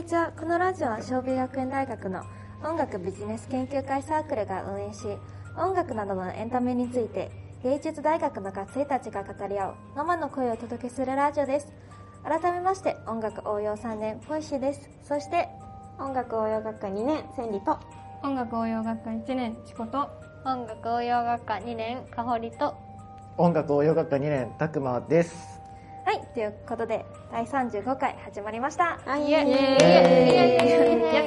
にちはこのラジオは尚美学園大学の音楽ビジネス研究会サークルが運営し音楽などのエンタメについて芸術大学の学生たちが語り合う生の声をお届けするラジオです。改めまして音楽応用3年ポイシーです。そして音楽応用学科2年千里と音楽応用学科1年チコと音楽応用学科2年かほりと。音楽応用学科2年たくまですはいということで第35回始まりました。やった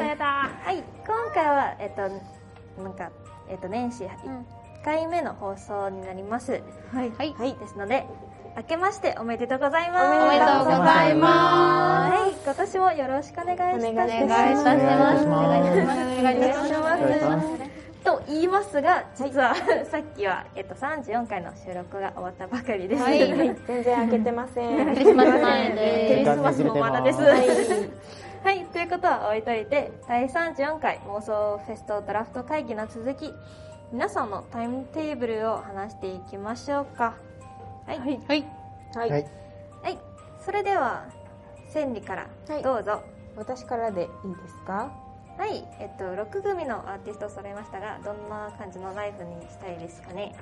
やった。はい今回はえっとなんかえっと年始1回目の放送になります、はい。はい。はいですので明けましておめでとうございます。おめでとうございまはい。今年もよろしくお願いします。お願いします。お願いします。お願いいたします。お願いしますと言いますが実は、さっきは、えっと、34回の収録が終わったばかりです、はい。す全然開けてません。クリスマス前クでリスマスもまだです。は はい、ということは置いといて、第34回妄想フェストドラフト会議の続き、皆さんのタイムテーブルを話していきましょうか。はい。はい。はい。はい、はい。それでは、千里からはい。どうぞ。私からでいいですか？はい、えっと、6組のアーティストを揃いましたが、どんな感じのライブにしたいですかね？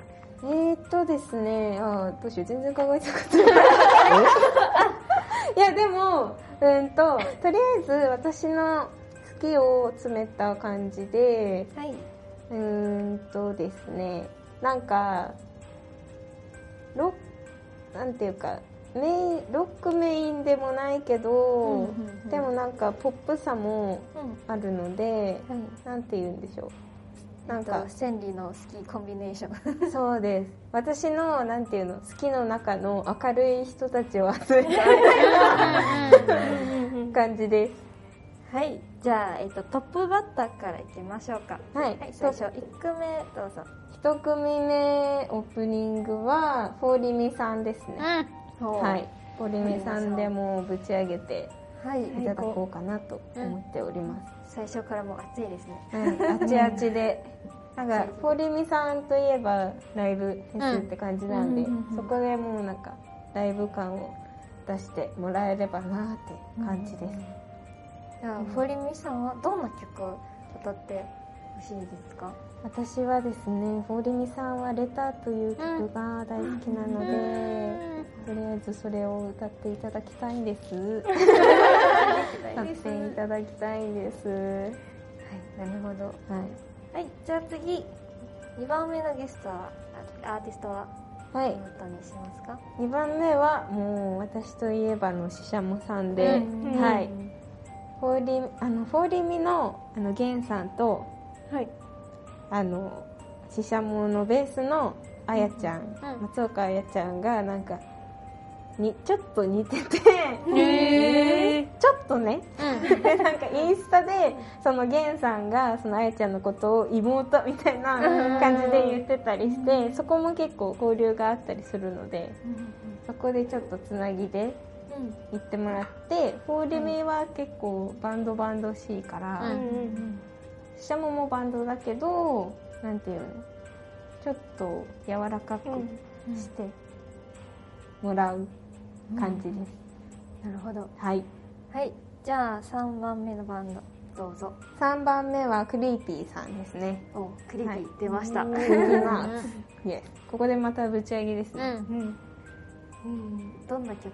えーっとですねあーどうしよう全然考えてなかった いやでもうんととりあえず私の好きを詰めた感じではい。うーんとですねなんかロなんていうかメインロックメインでもないけど、でもなんかポップさもうん。あるので、はい。なんて言うんでしょうなんかえっと、千里の好きコンビネーション。そうです私のなんていうの好きの中の明るい人たちを集めた感じですはい、じゃあ、えっと、トップバッターからいきましょうか。はいはい、最初、1組目どうぞ。一組目オープニングはフォーリミさんですね、はい。フォーリミさんでもうぶち上げてはい、いただこうかなと思っております、最初からもう暑いですね。はい、あちあちでなんかフォーリミさんといえばライブフェスって感じなんで、うんうんうんうん。そこでもうなんかライブ感を出してもらえればなって感じです、じゃあ、フォリミさんはどんな曲を歌ってほしいですか？私はですねフォーリミさんは「レター」という曲が大好きなので、とりあえずそれを歌っていただきたいんです。歌っていただきたいんです。はいなるほど。はい。はい、じゃあ次、2番目のゲストは、あアーティストははい。どにしますか？2番目はもう私といえばのししゃもさんで、うん。はい。フォーリあのフォーリミのあのゲンさんとはい。あのししゃものベースのあやちゃん、松岡あやちゃんがなんかにちょっと似ててへちょっとね、でなんかインスタでそのゲンさんがそのあやちゃんのことを妹みたいな感じで言ってたりして、そこも結構交流があったりするので、そこでちょっとつなぎで行ってもらってフォーリミは結構バンドバンドしいから、うんししゃももバンドだけどなんていうの？ちょっと柔らかくしてもらう感じです、なるほど。はい。はい、じゃあ3番目のバンド、どうぞ。3番目はクリーピーさんですね。お、クリーピー出ました。 Creepy Nutsイエスここでまたぶち上げですね、うん。どんな曲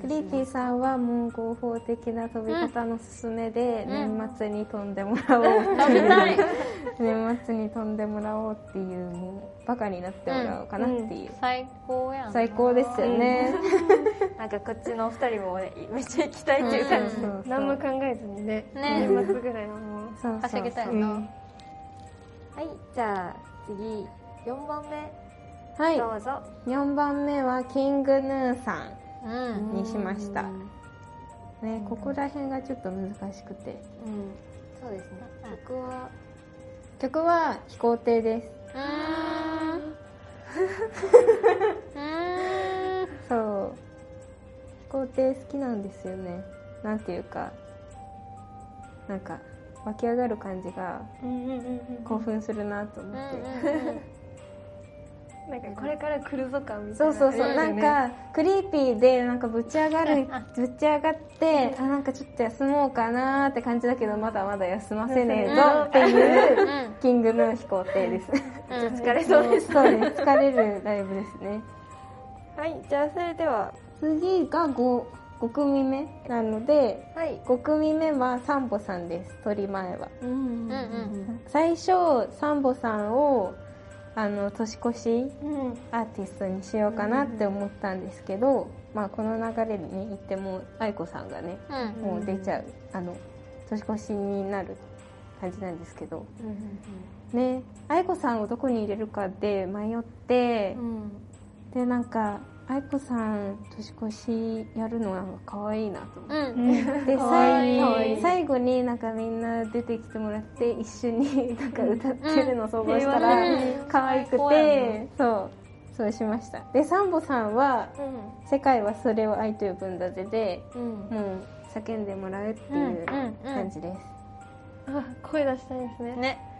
クリーピーさんはもう合法的なトび方のススメでうん。年末に飛んでもらおうっていう、年末に飛んでもらおうっていうもうバカになってもらおうかなっていう、最高やん最高ですよね、なんかこっちのお二人もね、めっちゃ行きたいっていう感じ。そうそう何も考えずにねね。年末ぐらいはもう。そうそう稼ぎたいうはい、じゃあ次、4番目、はい。どうぞ。4番目はキングヌーさうんんにしました。うんねここら辺がちょっと難しくて。うん、そうですね。僕は、曲は飛行艇です。うーん。そう。飛行艇好きなんですよね。なんていうか。なんか湧き上がる感じが興奮するなと思って、なんかこれから来るぞ感みたいなそうそうそう、なんかクリーピーでなんかぶち上がるぶち上がってあなんかちょっと休もうかなーって感じだけどまだまだ休ませねえぞっていうキングの飛行艇です。疲れそうです。そうです疲れるライブですねはいじゃあそれでは次が 5, 5組目なのではい5組目はサンボさん。です取り前はうん。うん。うん。最初サンボさん。をあの年越しうん。アーティストにしようかなって思ったんですけど、まあ、この流れにね言っても愛子さんがねうん。もう出ちゃうあの年越しになる感じなんですけど。ね愛子さんをどこに入れるかで迷ってうん。でなんか愛子さん年越しやるのなんか可愛いなと思って。うん。でかわい。いかわいい。最最後になんかみんな出てきてもらって一緒になんか歌ってるのを想像したらうん。可愛くてねそう。そうしました。でサンボさんは「世界はそれを愛と呼ぶんだぜ」でうん。うんもう叫んでもらうっていう感じです。あ声出したいですね。ね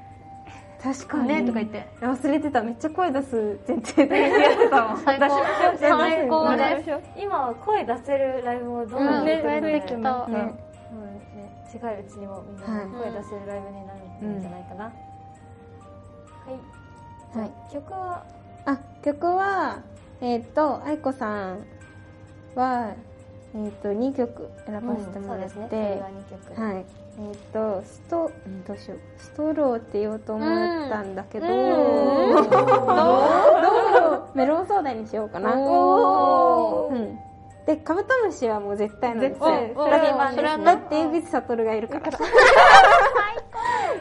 確かに。ねとか言って。忘れてた。めっちゃ声出す前提でやってたもん。最高。です。今は声出せるライブもどん。どうん増えてきた。ね。近いうちにもみんなはい。声出せるライブになるんじゃないかな、はい。はい。曲は？あ曲はえっ、と愛子さんはえっ、と2曲選ばせてもらって、そうですね。それは2曲。はい。えっ、と、スト、うんどうしよう。ストローって言おうと思ったんだけど、うんどう？どう？メロンソーダにしようかな。うん。で、カブトムシはもう絶対なんですよ。だって定番ですねだって江口悟がいるから。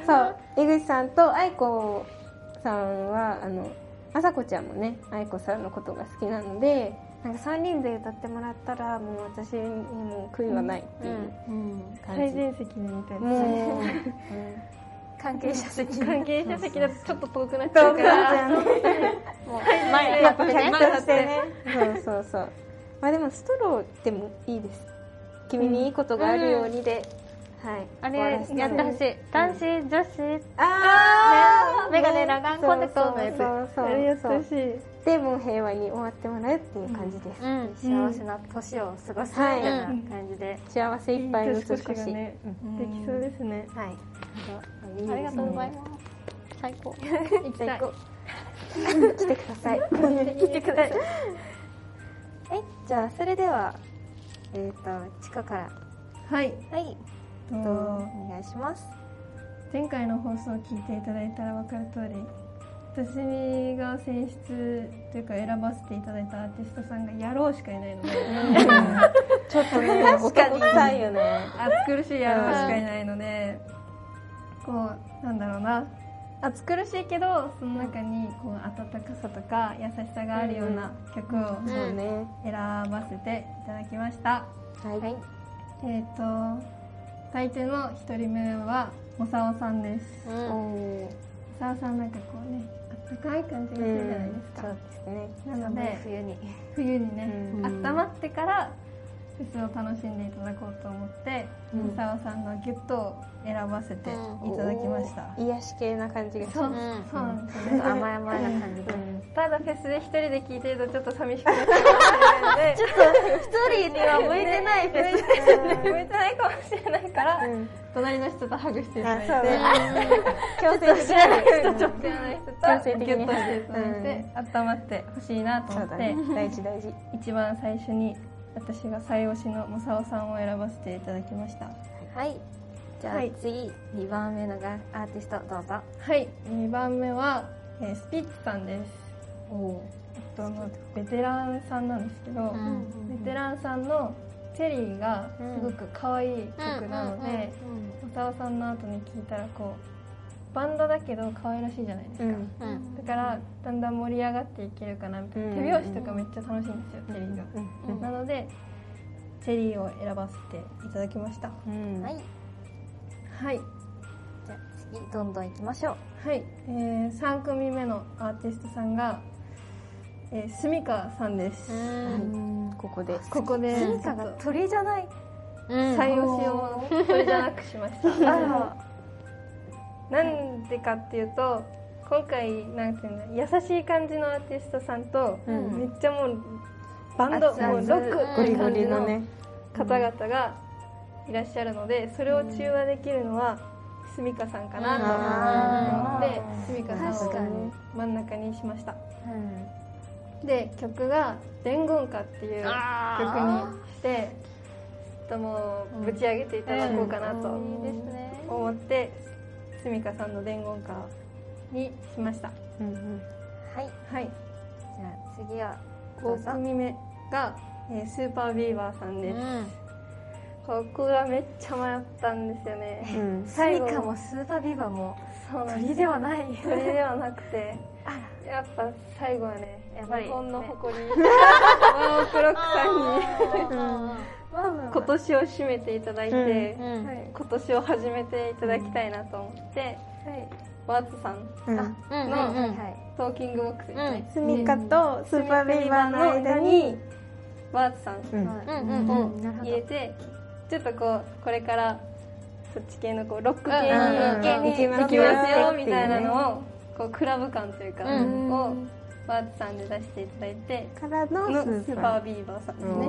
そう。江口さんと愛子さんは、あの、あさこちゃんもね、愛子さんのことが好きなので、なんか3人で歌ってもらったら、もう私にも悔いはないっていう。最前席で見たいですもう、関係者席。関係者席だとちょっと遠くなっちゃうから。もう前やってね。客としてね。そうそうそう。まあでもストローでもいいです。君にいいことがあるようにで、はい。あれやってほしい。男子女子。あー。メガネラガンコンタクトのやつそう。そうそうほしいでもう平和に終わってもらうっていう感じです。うん。幸せな年を過ごすみはいたい。な感じで、幸せいっぱいの年越し。できそうですね。はい。ありがとうございます。最高。行きたい。来てください。来てください。はい じゃあそれではえっ、と地下から。はい。はいとお願いします前回の放送を聞いていただいたら分かる通り私が選出というか選ばせていただいたアーティストさんが野郎しかいないのでちょっとね、男臭いよね。暑苦しい野郎しかいないのでこうなんだろうな暑苦しいけどその中にこう温かさとか優しさがあるような曲を。選ばせていただきました、はい。えっ、と大抵の一人目はおさおさんです。うん。おさおさんなんかこうねあったかい感じがするじゃないですか、そうですね。なので冬に。冬にね、うん。温まってからフェスを楽しんでいただこうと思って、うん。おさんのギュッとを選ばせていただきました、癒し系な感じが。しそう,、そうなんですよね。甘い甘いな感じで、ただフェスで一人で聴いてるとちょっと寂しくなっちゃうかもしれないので。ちょっと一人には向いてないフェス。向いてないかもしれないから、うん。隣の人とハグしていただいて。強制的に。知らない人とギ強制的にュッとしていただいて、温まってほしいなと思って、ね。大事大事。一番最初に私が最推しのモサオさんを選ばせていただきました。はい。じゃあはい。次2番目のがアーティストどうぞ。はい。2番目は、えースピッツさんです。えっとまあベテランさんなんですけど、うんベテランさんのチェリーがすごく可愛い曲なのでモサオさんの後に聴いたらこうバンドだけど可愛らしいじゃないですか、うん。うんだからだんだん盛り上がっていけるかなみたいな、うん。手拍子とかめっちゃ楽しいんですよチェリーが、うん。なのでチェリーを選ばせていただきました。うん。はい。はい。じゃあ次どんどん行きましょう。はい、えー、3組目のアーティストさんが、えー、スミカさんです、うん。ここで。ここでスミカが鳥じゃない。うん最推しをそれじゃなくしました。あらなんでかっていうと今回なんていうんだ優しい感じのアーティストさんと、うん。めっちゃもうバンドもうロックってゴリゴ感じのリのね。方々がいらっしゃるのでそれを中和できるのはすみかさんかなと思ってすみかさんを真ん中にしました。うんで曲が「伝言歌」っていう曲にしてちょっともうぶち上げていただこうかなといいですね。思ってすみかさんの伝言歌にしました。うんうん。はい。はい。じゃあ次はどうぞ5組目が、えースーパービーバーさんです、ここがめっちゃ迷ったんですよね。うん。ス最後。イカもスーパービバも鳥ではない。鳥ではなくてやっぱ最後はねやっぱり。日本の誇り。ワオクロックさんに今年を締めていただいて、うんはい。今年を始めていただきたいなと思って、はい、 WurtSさんうん。あうん Talking Box。ですね、 sumikaと SUPER BEAVER の間に WurtSさんうん。うんを入れてちょっとこうこれからそっち系のこうロック系に行きますよみたいなのをこうクラブ感というかうん。をワーツさんで出していただいてからののススーパービーバーさんですね。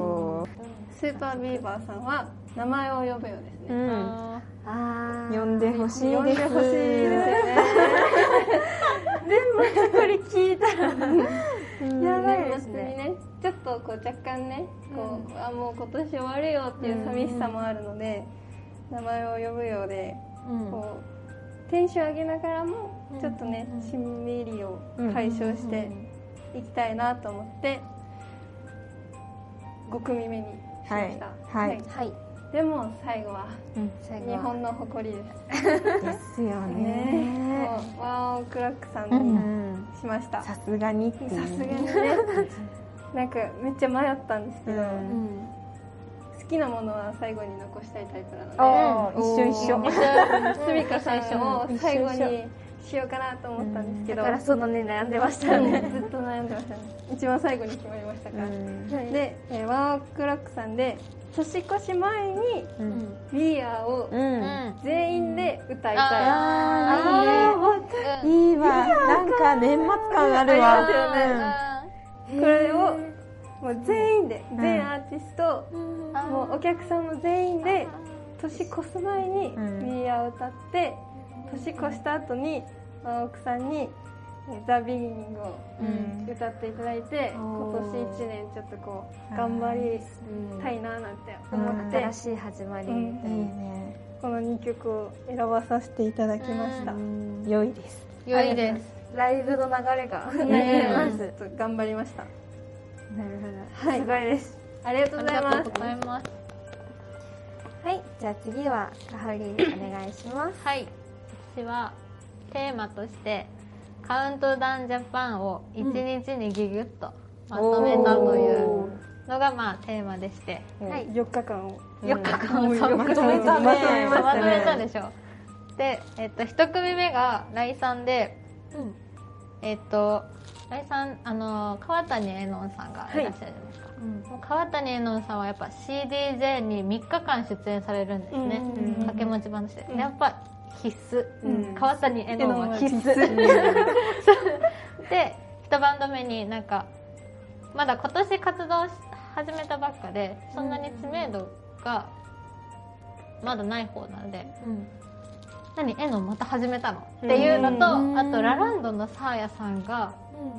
スーパービーバーさん。は名前を呼ぶようですね。うん。あー。呼んでほしい呼んでですほしいですよねこれ聞いたらやばい年ですね。ねちょっとこう若干ねこう、あもう今年終わるよっていう寂しさもあるので、名前を呼ぶようで、こうテンション上げながらもちょっとね、しんみりを解消していきたいなと思って5組目にしました、はい。はい。はい。でも最後は日本の誇りです。ですよね。ね。ワオクラックさんうにん。しました、さすがにさすがにね。なんかめっちゃ迷ったんですけど、うん。好きなものは最後に残したいタイプなので。一緒一緒。すみかさんを最後にしようかなと思ったんですけど、だからそのね悩んでましたね。ずっと悩んでましたね。一番最後に決まりましたから、うん。で、えーワークラックさんで年越し前にうん「We Are」をうん。全員で歌いたい、あーいいね。いいわ。なんか年末感あるわ。ありますよね。これをもう全員で全アーティスト、もうお客さんも全員で年越す前に「うん。We Are」を歌って年越した後に真奥さんに「ザ・ビギニングをうん。歌っていただいて、今年1年ちょっとこう頑張りたいななんて思って、新しい始まりうんみたいな。ね。この2曲を選ばさせていただきました、良いです。良いです。ライブの流れがね。まちょっと頑張りました。なるほど。はい。すごいです。ありがとうあございます。りがとうございます。はい。じゃあ次はかはりお願いします。はい私はテーマとしてカウントダウンジャパンを一日にギュギュッとまとめたというのがまあテーマでして。はい、4日間を。4日間を。まとめたね。まとめたね。まとめたでしょ。で、えっと、1組目が来さんで、えっと来さんあの川谷絵音さんがいらっしゃるじゃないですか、もう川谷絵音さんはやっぱ CDJ に3日間出演されるんですね、うん。掛け持ち話で、うん。やっぱ必須、うん。川谷絵音は必須。で一バンド目になんかまだ今年活動し始めたばっかでそんなに知名度がまだない方なので、何絵のまた始めたの？っていうのと、うんあとラランドのサーヤさんが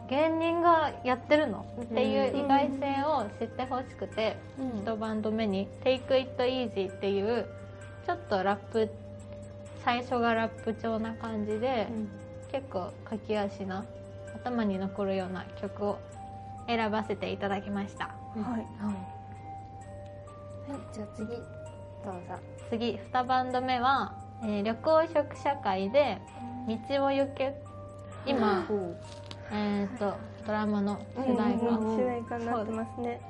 芸人がやってるの？っていう意外性を知ってほしくて、一バンド目に「Take It Easy」っていうちょっとラップ最初がラップ調な感じで、結構駆け足な頭に残るような曲を選ばせていただきました。はい。はい。じゃあ次どうぞ。次2バンド目は、えー緑黄色社会で「道を行け」今、えー、とドラマの主題歌、主題歌になってますね。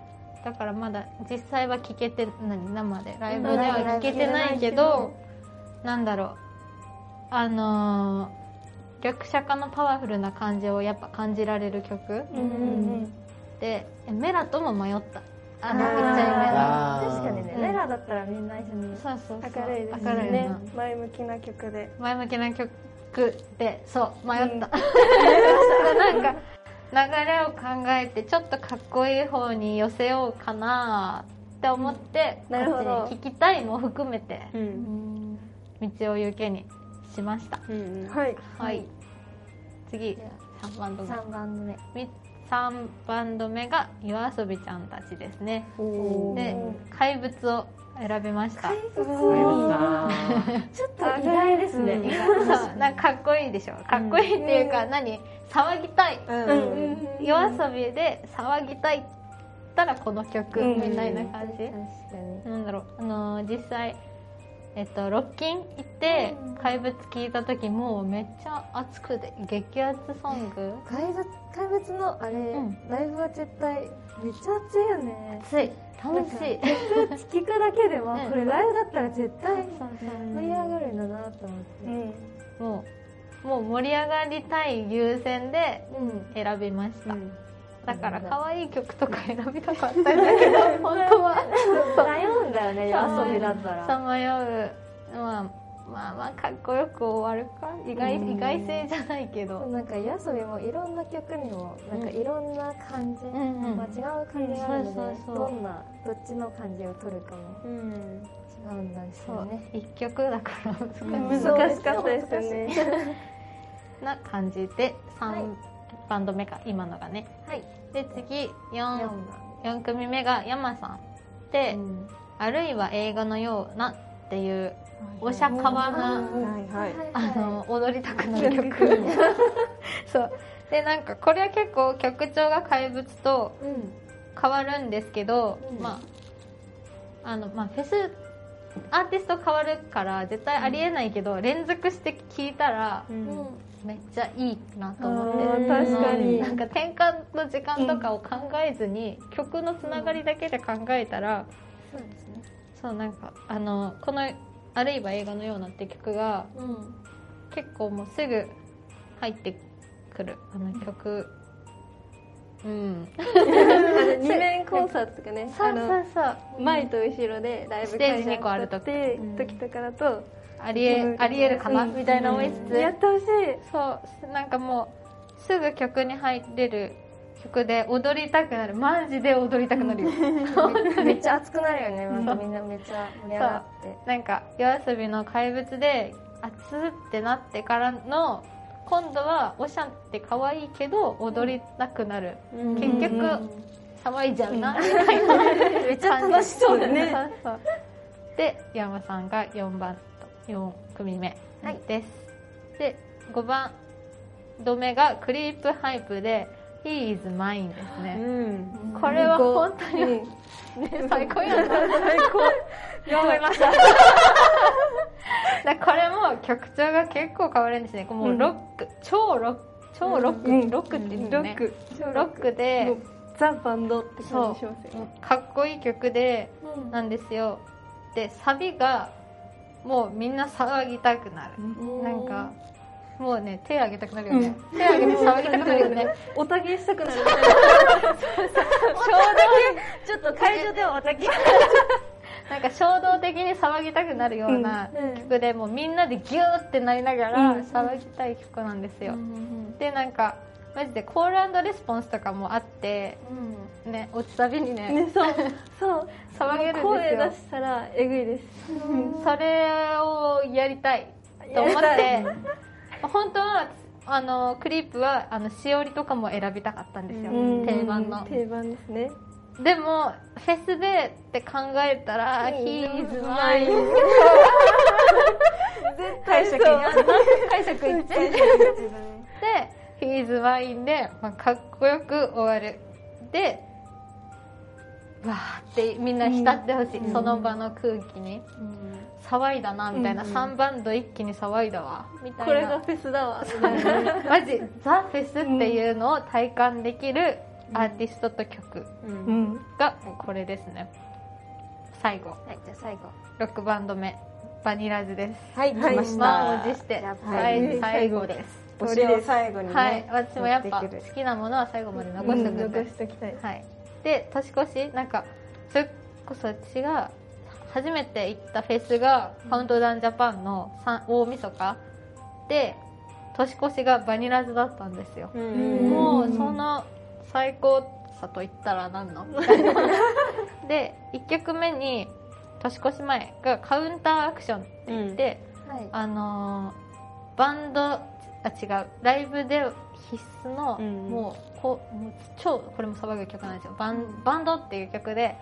だからまだ実際は聴けて何生で？ライブでは聴けてないけど、なんだろうあのー、緑茶化のパワフルな感じをやっぱ感じられる曲。うんうんでえメラとも迷った。あのあー。言っちゃいメラあー。確かにねうん。メラだったらみんな一緒にそうそうそう。明るいです明るいねな前向きな曲で。前向きな曲曲でそう迷った、なんか流れを考えてちょっとかっこいい方に寄せようかなって思って、うん。なるほど。こっちに聞きたいも含めてうん。道を行けにしました。うんはい。はい。次。3バンド目。3番目。み3バンド目が夜遊びちゃんたちですね。で怪物を選びました。ちょっと意外ですね、うん。なんかかっこいいでしょ。かっこいいっていうか、何？騒ぎたい、うん。夜遊びで騒ぎたいったらこの曲うん。みたいな感じ、確かに。なんだろう。あのー実際えっとロッキン行って怪物聞いた時もうめっちゃ熱くて激アツソング。怪物怪物のあれ、ん。ライブは絶対めっちゃ熱いよね。熱い。楽しい。聞くだけでも、う んこれライブだったら絶対盛り上がるんだなと思って。うん。もうもう盛り上がりたい優先でうん。選びました、うんだから可愛い曲とか選びたかったんだけど 本当は。悩むんだよね夜遊びだったら。さまよう、まあ、まあまあかっこよく終わるか。意外,、うん。意外性じゃないけど、なんか夜遊びもいろんな曲にもなんかいろんな感じ、んうん。まあ、違う感じがあるので、どんなどっちの感じを取るかも。うん。違うんですそう。よね一曲だから難しい、難しかったですよね。な感じで3バンド目か今のがね。はいで次 4, 4 4組目が山さんで、番、あるいは映画のようなっていうおしゃかわな、あの踊りたくなる曲。そう。でなんかこれは結構曲調が怪物とうん。変わるんですけど、うん。まああのまあフェスアーティスト変わるから絶対ありえないけど、連続して聴いたらうんめっちゃいいなと思って。確かに。なんか転換の時間とかを考えずに、曲のつながりだけで考えたら、そうですね。そうなんかあのこの「あるいは映画のような」って曲がうん。結構もうすぐ入ってくる。あの曲。うん。二面コンサートとかね そうそうそう。前と後ろでライブ会場二個ある時ってうん。時とかだとありえありえるかな、うん。みたいな思いつつ、やってほしい。そうなんかもうすぐ曲に入れる曲で踊りたくなる。マジで踊りたくなるよ、めっちゃ熱くなるよね。またみんなめっちゃ盛り上がって。なんか夜遊びの怪物で熱ってなってからの今度はおしゃんって可愛いけど踊りたくなる、結局騒いじゃうな、みたいなめっちゃ楽しそうだね。で山さんが4番と4組目です、で5番。度目がクリープハイプで「He is mine」ですうね、ん。これは本当に、うん。ね、最高やな。最高。頑張りました だこれも曲調が結構変わるんですね。もうロック、超ロック超ロック、うん。ロックって言うんね。ロック。ロックでザ・バンドって感じしますよねかっこいい曲でなんですよ。でサビがもうみんな騒ぎたくなる、なんかもうね手挙げたくなるよね、手挙げて騒ぎたくなるよね。おたげしたくなる。ちょっと会場ではおたげ。なんか衝動的に騒ぎたくなるような曲で、もうみんなでギューってなりながらうん。騒ぎたい曲なんですよ、でなんかマジでコールレスポンスとかもあってね落ちサビにね。ねそう。そう。騒げるんですよ。声出したらえぐいです。それをやりたいと思って。本当はあのクリープはあのしおりとかも選びたかったんですよ、うん。定番の。定番ですね。でもフェスでって考えたら「He is mine」解釈解釈言ってで「He is mine で」まあ、かっこよく終わる。でわーってみんな浸ってほしい、その場の空気に。騒いだなみたいな、3バンド一気に騒いだわ。みたいな。これがフェスだわ。マジザ・フェスっていうのを体感できるアーティストと曲うん。がこれですね。最後。はいじゃあ最後。6バンド目バニラズです。はい来ました満を持して。やっぱ最り最後ですお尻を最後にねはい私もやっぱ好きなものは最後まで残しておくんで。残しときたい。はい、で年越しなんかそれこそ私が初めて行ったフェスがカウントダウンジャパンの大晦日。で年越しがバニラズだったんですよ、うん。もうその最高さと言ったら何の？みたいなで1曲目に年越し前がカウンターアクションって言って、はい。あのーバンドあ違う。ライブで必須の、うんもうこうもう超これも騒ぐ曲なんですよ。バンバンドっていう曲で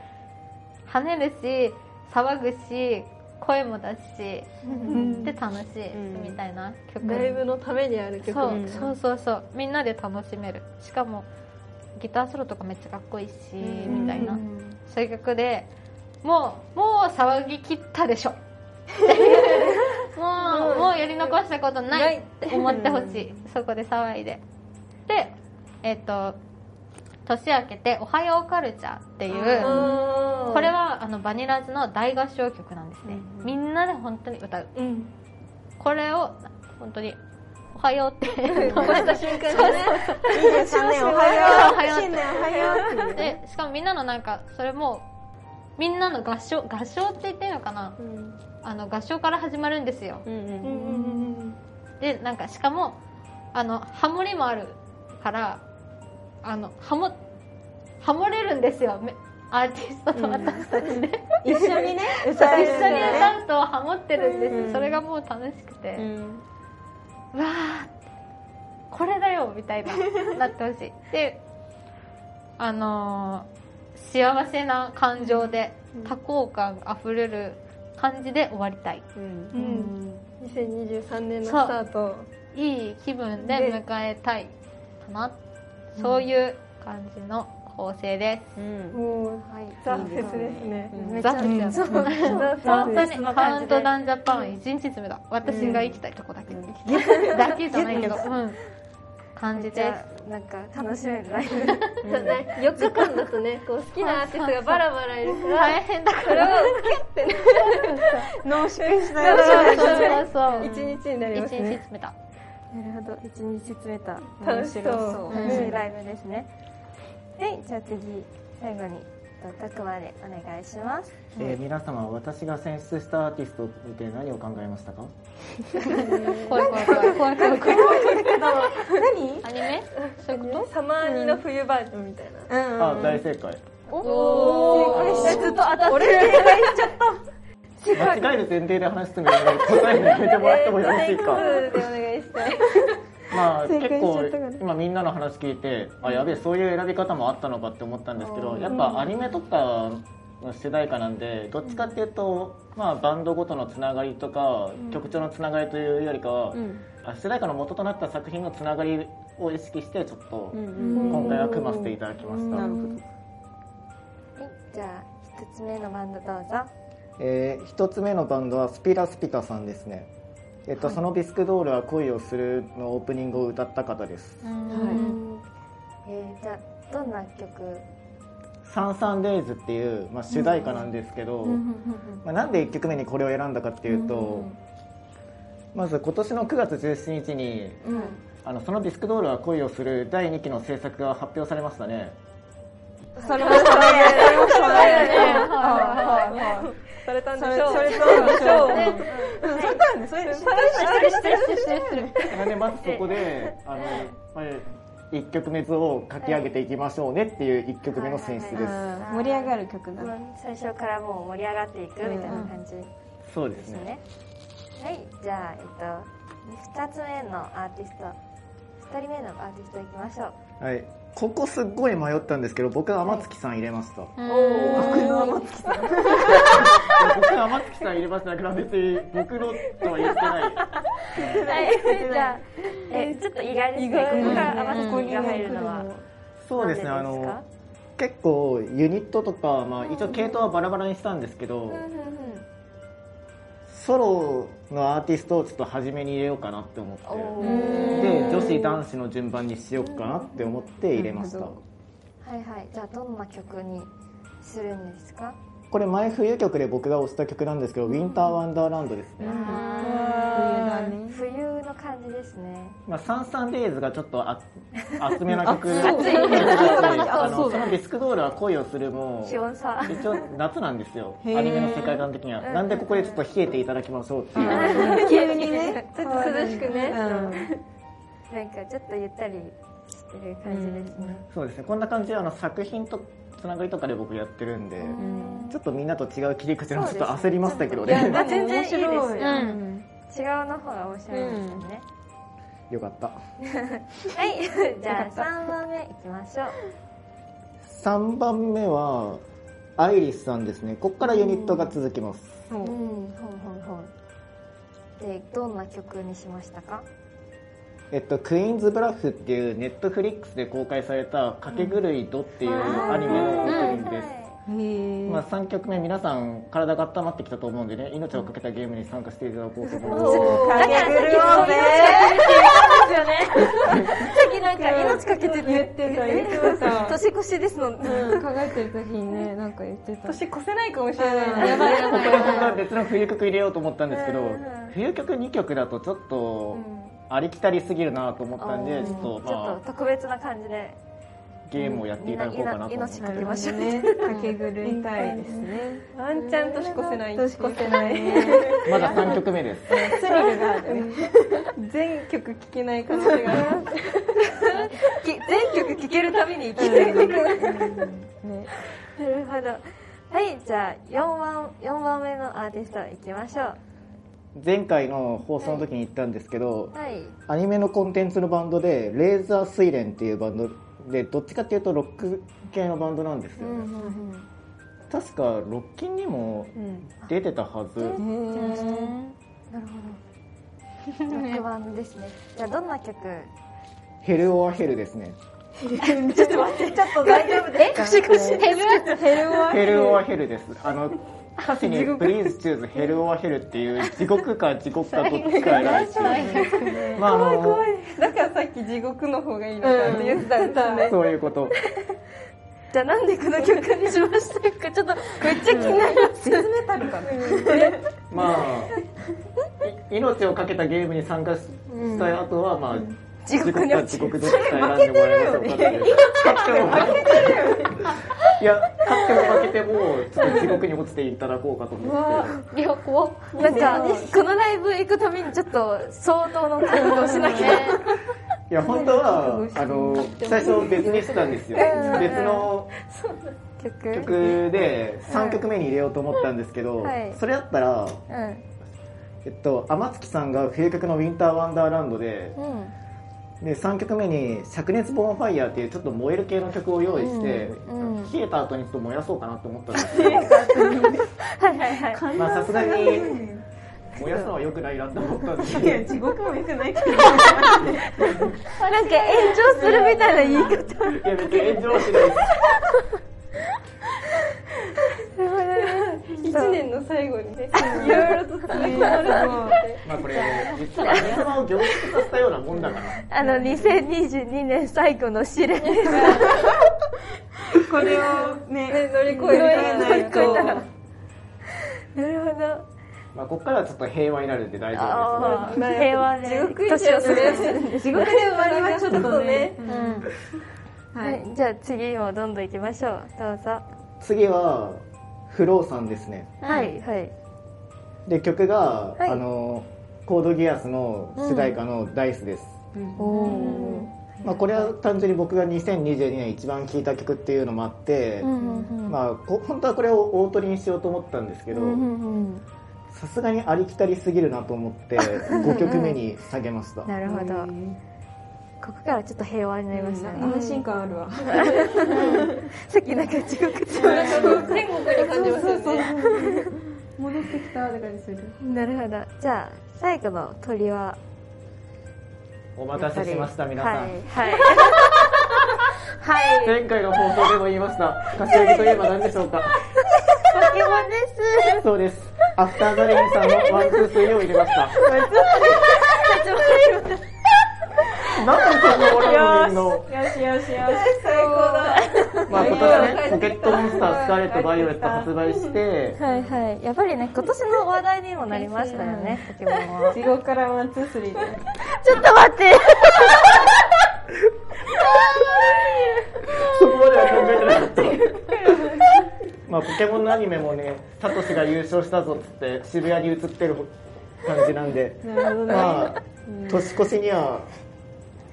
跳ねるし騒ぐし声も出すし、で楽しいうん。みたいな曲、ライブのためにある曲。そううん。そうそうそう。みんなで楽しめる。しかもギターソロとかめっちゃかっこいいし、みたいな。そういう曲でもうもう騒ぎ切ったでしょ もうもうやり残したことないって思ってほしい。そこで騒いで。でえっ、と年明けて「おはようカルチャー」っていうこれはあのバニラズの大合唱曲なんですね、うんみんなで本当に歌う。うん。これを本当に「おはよう」って生まれた瞬間にね。23年おはよう。おはよう新年おはようってでしかもみんなのなんかそれもみんなの合唱合唱って言っていいのかな。うんあの合唱から始まるんですよ。うんうんうんでなんかしかもあのハモリもあるからあのハモハモれるんですよ。めアーティストと私たちで、一緒にね 歌え一緒に歌うとハモってるんです、うんそれがもう楽しくて、うん。うわーこれだよみたいななってほしい。であのー幸せな感情で多幸感あふれる感じで終わりたい。うん。うん。2023年のスタート。いい気分で迎えたいかな。そういう感じの構成です、うん。もうはい。ザ・フェスですね。うんザですよそうザ・本当にカウントダウンジャパン1日詰めだ。私が行きたいとこだけ、だけじゃないけど、うん、感じで。なんか楽しめるライブ。そうね4日間だとねこう好きなアーティストがバラバラいるから大変だかそれをら濃縮した。そうそうそうそう。1日になります一日ね詰めた。なるほど。一日詰めた。楽しそう。楽しいライブですね、はいじゃあ次。最後にとたくまでお願いします。えー皆様私が選出したアーティストを見て何を考えましたか？怖い怖い怖い怖い怖い怖い何アニメそういうこサマーニの冬バージョンみたいなうんあ大正解とお正解ずっと当たって俺間違える前提で話すので答えるのやめてもらってもよろしいかでお願いしたいまあ 結構今みんなの話聞いてあやべえそういう選び方もあったのかって思ったんですけどやっぱアニメとかの主題歌なんでどっちかっていうと、まあ、バンドごとのつながりとか、曲調のつながりというよりかは、うん。あ主題歌の元となった作品のつながりを意識してちょっと今回は組ませていただきました、なるほど。はいじゃあ一つ目のバンドどうぞ。えー一つ目のバンドはスピラスピタさんですねえっと、そのディスクドールは恋をするのオープニングを歌った方です。えー、じゃあどんな曲？サンサンデイズっていう、まあ、主題歌なんですけど、まあ、なんで1曲目にこれを選んだかっていうと、まず今年の9月17日にうん。あのそのディスクドールは恋をする第2期の制作が発表されましたね。それもしたね。それもしたねされたんでそれしょう。それそう。でしょう。う。んそれだよねそれ知ってる知ってる知ってる知ってるでまずそこであの、まあ、1曲目を書き上げていきましょう。ねっていう。1曲目の選出です、う。ん盛り上がる曲だまあ最初からもう。盛り上がっていくみたいな感じそうですすね、はいじゃあえっと2つ目のアーティスト2人目のアーティストいきましょう。はいここすっごい迷ったんですけど僕は天月さん入れました、僕の天月さん僕は天月さん入れましたから別に僕のとは言ってない。はい。じゃあえちょっと意外ですねここから天月が入るのはそうですねあの結構ユニットとか、まあ、一応系統はバラバラにしたんですけど、ソロのアーティストをちょっと初めに入れようかなって思って。で女子男子の順番にしようかなって思って入れました。はいはい。じゃあどんな曲にするんですか？これ前冬曲で僕が推した曲なんですけど「ウィンターワンダーランド」ですね、冬だね冬の感じですね。まあ、サンサンデイズがちょっとあ 厚めな曲。で そのディスクドールは恋をするも気温差一応夏なんですよ。アニメの世界観的には。なんでここでちょっと冷えていただきましょうっていう。急にね。ちょっと涼しくね。うん。なんかちょっとゆったりしてる感じですね、そうですね。こんな感じであの作品とつながりとかで僕やってるんで、うん。ちょっとみんなと違う切り口のちょっと焦りましたけどいやねまあ全然いい。ですよ、面白い違うの方が面白いですよね、よかった。はい。じゃあ3番目いきましょう。3番目はアイリスさんですね。ここからユニットが続きます、うん。ほうほうほう。でどんな曲にしましたか？えっと、クイーンズ・ブラフっていうネットフリックスで公開された「かけ狂いド」っていうアニメのオープニングです、へまあ、3曲目皆さん体が温まってきたと思うんでね命をかけたゲームに参加していただこうと思います。かけぐるおうぜさっき なんか命かけて言ってた言ってた年越しですのうん、考えてる時にねなんか言ってた。年越せないかもしれないなやばいやばいここで僕は別の冬曲入れようと思ったんですけどうんうん冬曲2曲だとちょっとありきたりすぎるなと思ったんでちょっとちょっまと特別な感じで。あゲームをやっていただこうかなと思って。命かけましょう。ね。かけぐるいたいですね。ワンチャン年越せない。年越せないねまだ3曲目です。スリルがあるね。全曲聴けない可能性がある。き 全曲聴けるために生きてる。ね。なるほど。はいじゃあ4番四番目のアーティストいきましょう前回の放送の時に言ったんですけどはい。アニメのコンテンツのバンドでレーザー睡蓮っていうバンドでどっちかっていうとロック系のバンドなんですよね、確かロッキンにも出てたはず、なるほど6番ですねじゃあどんな曲？ヘル・オア・ヘルですね。ちょっと待ってちょっと大丈夫ですか？ Hell or Hell です。あの歌詞に「 Please choose Hell or Hell」っていう地獄か地獄かどっちか選べてまああのだからさっき地獄の方がいいのかって言ってたんですね。そういうこと。じゃあなんでこの曲にしましたかちょっとめっちゃ気になります。デスメタルかなまあい命をかけたゲームに参加したい後はまあ地獄にか落ちる地獄どっちか選んでもらえましょうかっていう勝っても負けてるよいや勝っても負けてもちょっと地獄に落ちていただこうかと思って。いや怖っ。なんかこのライブ行くためにちょっと相当の覚悟をしなきゃ。いや本当はあの最初別にしてたんですよ。別の曲。曲で3曲目に入れようと思ったんですけど、はい。それだったら、うん。えっと、天月さんが冬曲の「ウィンターワンダーランドで」うんで3曲目に「灼熱ボンファイヤー」っていうちょっと燃える系の曲を用意して、うんうん。冷えた後にちょっと燃やそうかなと思ったんです。けどはいはいはいまあさすがに。燃やすのは良くないなと思ったんで。すけど地獄も良くないけど なんか炎上するみたいな言い方。いや別に炎上はしない一年の最後にねいろいろと続きがあると思って。まあこれ実は神様を凝縮させたようなもんだから。あの2022年最後の試練。これをね乗り越えないと。なるほど。まあここからはちょっと平和になるんで大丈あ夫ですー平和で。地獄年を過ごすんです地獄で終わりはちょっとね。うん。ははい。い、じゃあ次もどんどん行きましょう。どうぞ。次はフローさんですね。はいはい。で曲が、はい。あのコードギアスの主題歌の「ダイスです、おおまあ、これは単純に僕が2022年一番聴いた曲っていうのもあって、まあ、こ本当はこれを大取りにしようと思ったんですけどさすがにありきたりすぎるなと思って 5曲目に下げました。なるほどここからちょっと平和になりましたね。安心感あるわ。さっきなんか地獄。って天国に感じますよね。戻ってきたって感じする。なるほど。じゃあ最後のトリは？お待たせしました皆さん、はいはい。はい。前回の放送でも言いました。柏木といえば何でしょうか？ポケモンです。そうです。 After the Rainさんの One Two Three を入れましたなんでこんな俺ののよしよしよ最高だまあ今年ねポケットモンスタースカーレットバイオレット発売して。はいはい。やっぱりね今年の話題にもなりましたよねポケモンは。し地獄から One Two Three で。ちょっと待って。そこまでは考えてなかった。まあポケモンのアニメもねサトシが優勝したぞっつって渋谷に映ってる感じなんで。なるほどね。まあ年越しには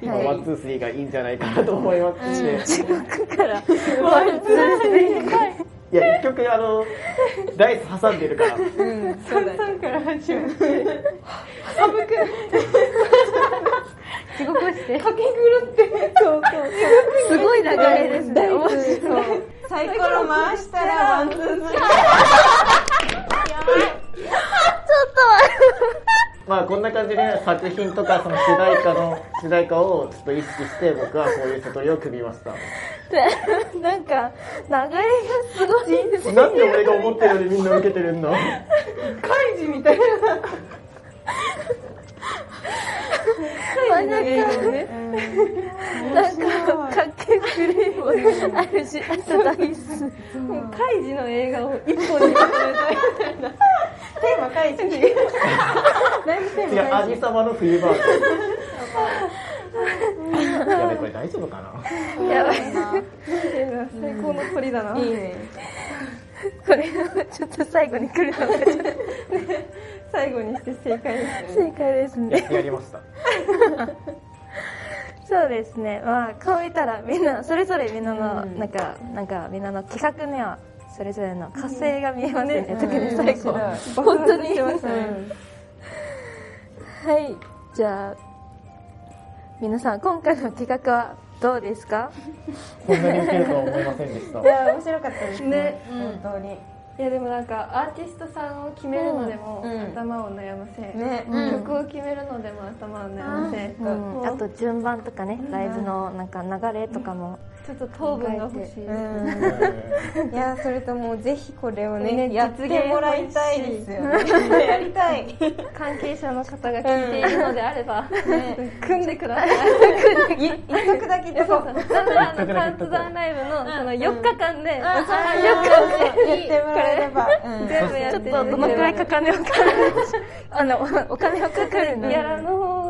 まあ One Two Three がいいんじゃないかなと思いますし、ね中学から。 One Two Three。い。や一曲あのダイス挟んでるから。うんそうだね。から始まって地獄して賭け狂ってそうそうすごい流れですね面白いそうサイコロ回したら One Two Threeー まあこんな感じで作品とかその主題歌の主題歌をちょっと意識して僕はこういうセトリを組みました。なんか流れがすごい。ですなんで俺が思ってるよりみんな受けてるんだ カイジみたいな真ん中なんかかけプレイもある。しあとダイスカイジの映画を一本に。まとめたいテーマカイジだいぶテーマカイ味様の冬バージョンやべこれ大丈夫かなやばい。最高の鳥だな。ジいいね これちょっと最後に来るのがちょっと最後にして正解ですね。正解ですやね。やりました。そうですね。まあこういったらみんなそれぞれみんなのなんかなんかみんなの企画にはそれぞれの活性が見えますよね。特に最後。本当に。はい。じゃあ皆さん今回の企画はどうですか？こんなに受けるとは思いませんでした。いや面白かったですね。ね。本当に。いやでもなんかアーティストさんを決めるのでもうん。頭を悩ませ、ね。曲を決めるのでも頭を悩ませ、うん、あと順番とかねライブのなんか流れとかもちょっと糖分が欲しいうん。いやそれともうぜひこれをねねやってもらいたいですよね。やりたい。関係者の方が聞いているのであれば、組ん。でください。い一曲だけでそうなのであのカウントダウンライブのその4日間で、あそうやってもらえれば。うん。全部やってちょっとどのくらいかかるのか。あのおお金はかかるのギャラの方が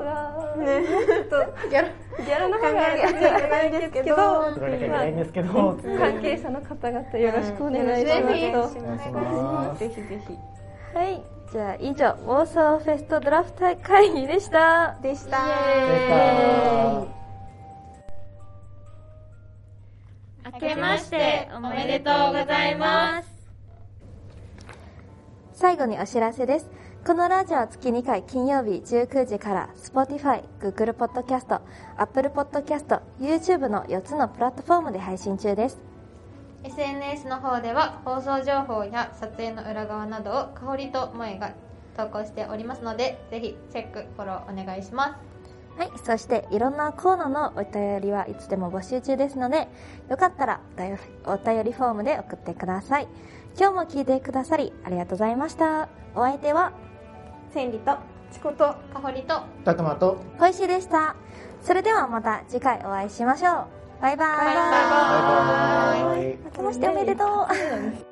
ね。ちょっとギャラギャラの方が考えなきゃいけないんですけど。関係者の方々よろしくお願いしぜます。と、ひお願いしますぜひぜひ。はいじゃあ以上妄想フェストドラフト会議でした。でした。明けましておめでとうございます。最後にお知らせです。このラジオは月2回金曜日19時から Spotify、Google Podcast、Apple Podcast、YouTube の4つのプラットフォームで配信中です。SNS の方では放送情報や撮影の裏側などを香りと萌えが投稿しておりますのでぜひチェックフォローお願いしますはい、そしていろんなコーナーのお便りはいつでも募集中ですので、よかったらお便りお便りフォームで送ってください。今日も聞いてくださりありがとうございました。お相手は千里とチコと香りとたくまとポイシーでした。それではまた次回お会いしましょう。バイバイ。バイバイ明けましておめでとう。